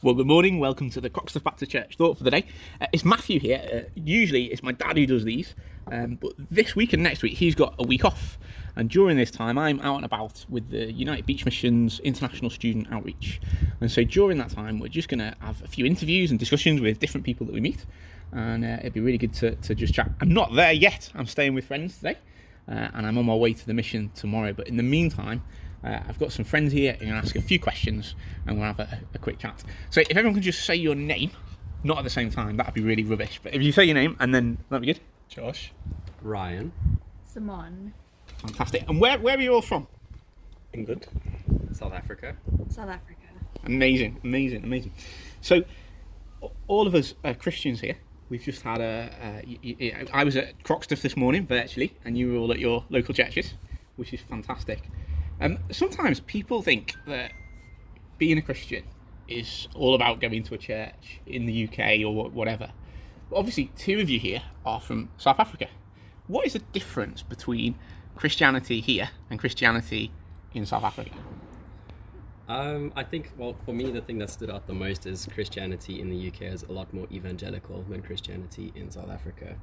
Well, good morning. Welcome to the Croxteth Baptist Church Thought for the day. Uh, it's Matthew here. Uh, usually it's my dad who does these, um, but this week and next week he's got a week off. And during this time, I'm out and about with the United Beach Missions International Student Outreach. And so during that time, we're just going to have a few interviews and discussions with different people that we meet. And uh, it'd be really good to, to just chat. I'm not there yet. I'm staying with friends today. Uh, and I'm on my way to the mission tomorrow. But in the meantime, uh, I've got some friends here and ask a few questions and we'll have a, a, quick chat. So if everyone could just say your name, not at the same time, that'd be really rubbish. But if you say your name and then that'd be good. Josh. Ryan. Simon. Fantastic. And where, where are you all from? England. South Africa. South Africa. Amazing, amazing, amazing. So all of us are Christians here. We've just had a. a I was at Croxteth this morning virtually, and you were all at your local churches, which is fantastic. Um, sometimes people think that being a Christian is all about going to a church in the UK or whatever. But obviously, two of you here are from South Africa. What is the difference between Christianity here and Christianity in South Africa? Um, I think, well, for me, the thing that stood out the most is Christianity in the UK is a lot more evangelical than Christianity in South Africa.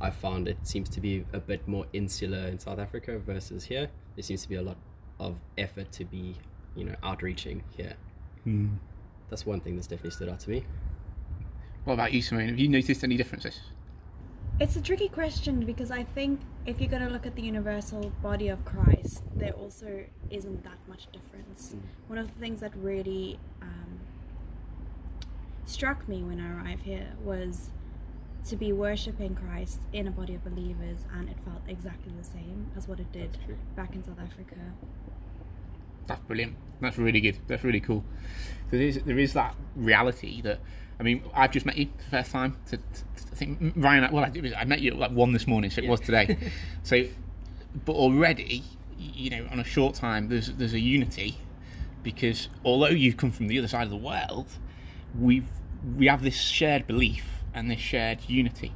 I found it seems to be a bit more insular in South Africa versus here. There seems to be a lot of effort to be, you know, outreaching here. Mm. That's one thing that's definitely stood out to me. What about you, Simone? Have you noticed any differences? It's a tricky question because I think if you're going to look at the universal body of Christ, there also isn't that much difference. Mm. One of the things that really um, struck me when I arrived here was to be worshipping Christ in a body of believers, and it felt exactly the same as what it did back in South Africa. That's brilliant. That's really good. That's really cool. There is there is that reality that I mean I've just met you for the first time. To, to, to I think Ryan. Well, I, I, met you at like one this morning, so it yeah. was today. so, but already, you know, on a short time, there's there's a unity because although you've come from the other side of the world, we've we have this shared belief and this shared unity.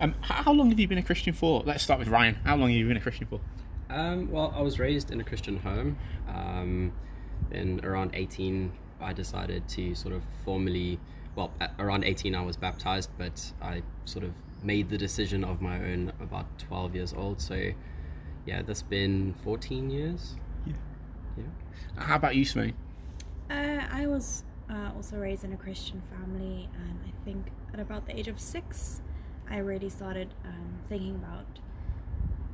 Um, how long have you been a Christian for? Let's start with Ryan. How long have you been a Christian for? Um, well, I was raised in a Christian home. Um, then around 18, I decided to sort of formally, well, around 18, I was baptized, but I sort of made the decision of my own about 12 years old. So, yeah, that's been 14 years. Yeah. Yeah. How about you, Smee? Uh, I was uh, also raised in a Christian family, and I think at about the age of six, I really started um, thinking about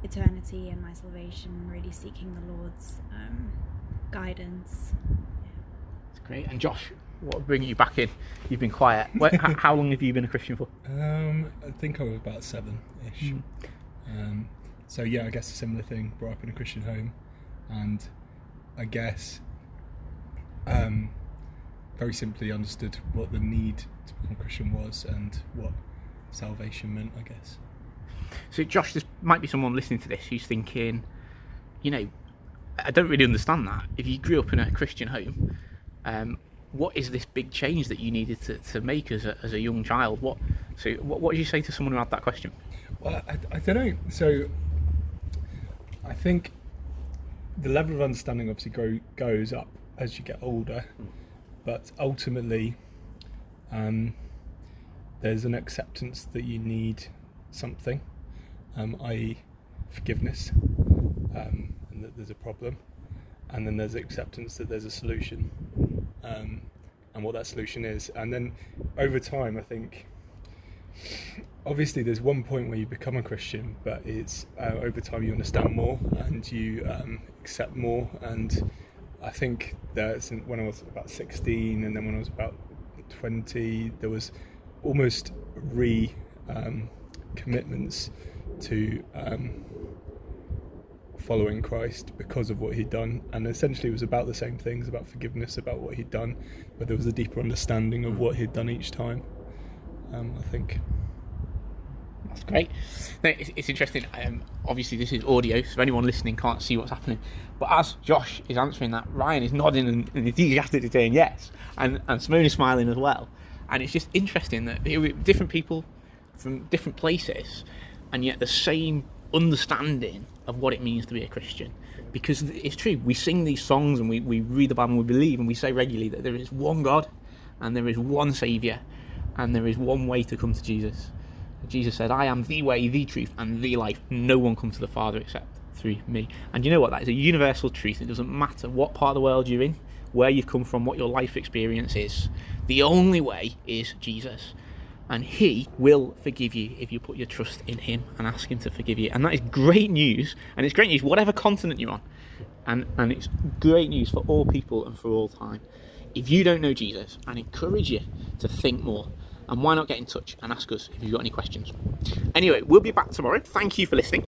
eternity and my salvation, really seeking the Lord's um, guidance. It's great. And Josh, what bringing you back in? You've been quiet. Where, how, how, long have you been a Christian for? Um, I think I was about seven ish. Mm. Um, so, yeah, I guess a similar thing. Brought up in a Christian home, and I guess um, very simply understood what the need to become Christian was and what salvation meant, I guess. So, Josh, there might be someone listening to this who's thinking, you know, I don't really understand that. If you grew up in a Christian home, um, what is this big change that you needed to, to make as a, as a young child? What so what, what did you say to someone who had that question? Well, I, I don't know. So, I think the level of understanding obviously goes up as you get older. Mm but ultimately, um, there's an acceptance that you need something, um, i.e., forgiveness, um, and that there's a problem, and then there's acceptance that there's a solution, um, and what that solution is. And then over time, I think obviously there's one point where you become a Christian, but it's uh, over time you understand more and you um, accept more and I think that when I was about 16 and then when I was about 20, there was almost re um, commitments to um, following Christ because of what he'd done. And essentially, it was about the same things about forgiveness, about what he'd done, but there was a deeper understanding of what he'd done each time, um, I think. That's great. It's, it's interesting. Um, obviously, this is audio, so anyone listening can't see what's happening. But as Josh is answering that, Ryan is nodding and, and enthusiastically saying yes, and and Simone is smiling as well. And it's just interesting that different people from different places, and yet the same understanding of what it means to be a Christian. Because it's true, we sing these songs and we, we read the Bible and we believe and we say regularly that there is one God and there is one Saviour, and there is one way to come to Jesus. Jesus said, I am the way, the truth, and the life. No one comes to the Father except through me. And you know what? That is a universal truth. It doesn't matter what part of the world you're in, where you've come from, what your life experience is. The only way is Jesus. And He will forgive you if you put your trust in Him and ask Him to forgive you. And that is great news. And it's great news, whatever continent you're on. And, and it's great news for all people and for all time. If you don't know Jesus, I encourage you to think more. And why not get in touch and ask us if you've got any questions? Anyway, we'll be back tomorrow. Thank you for listening.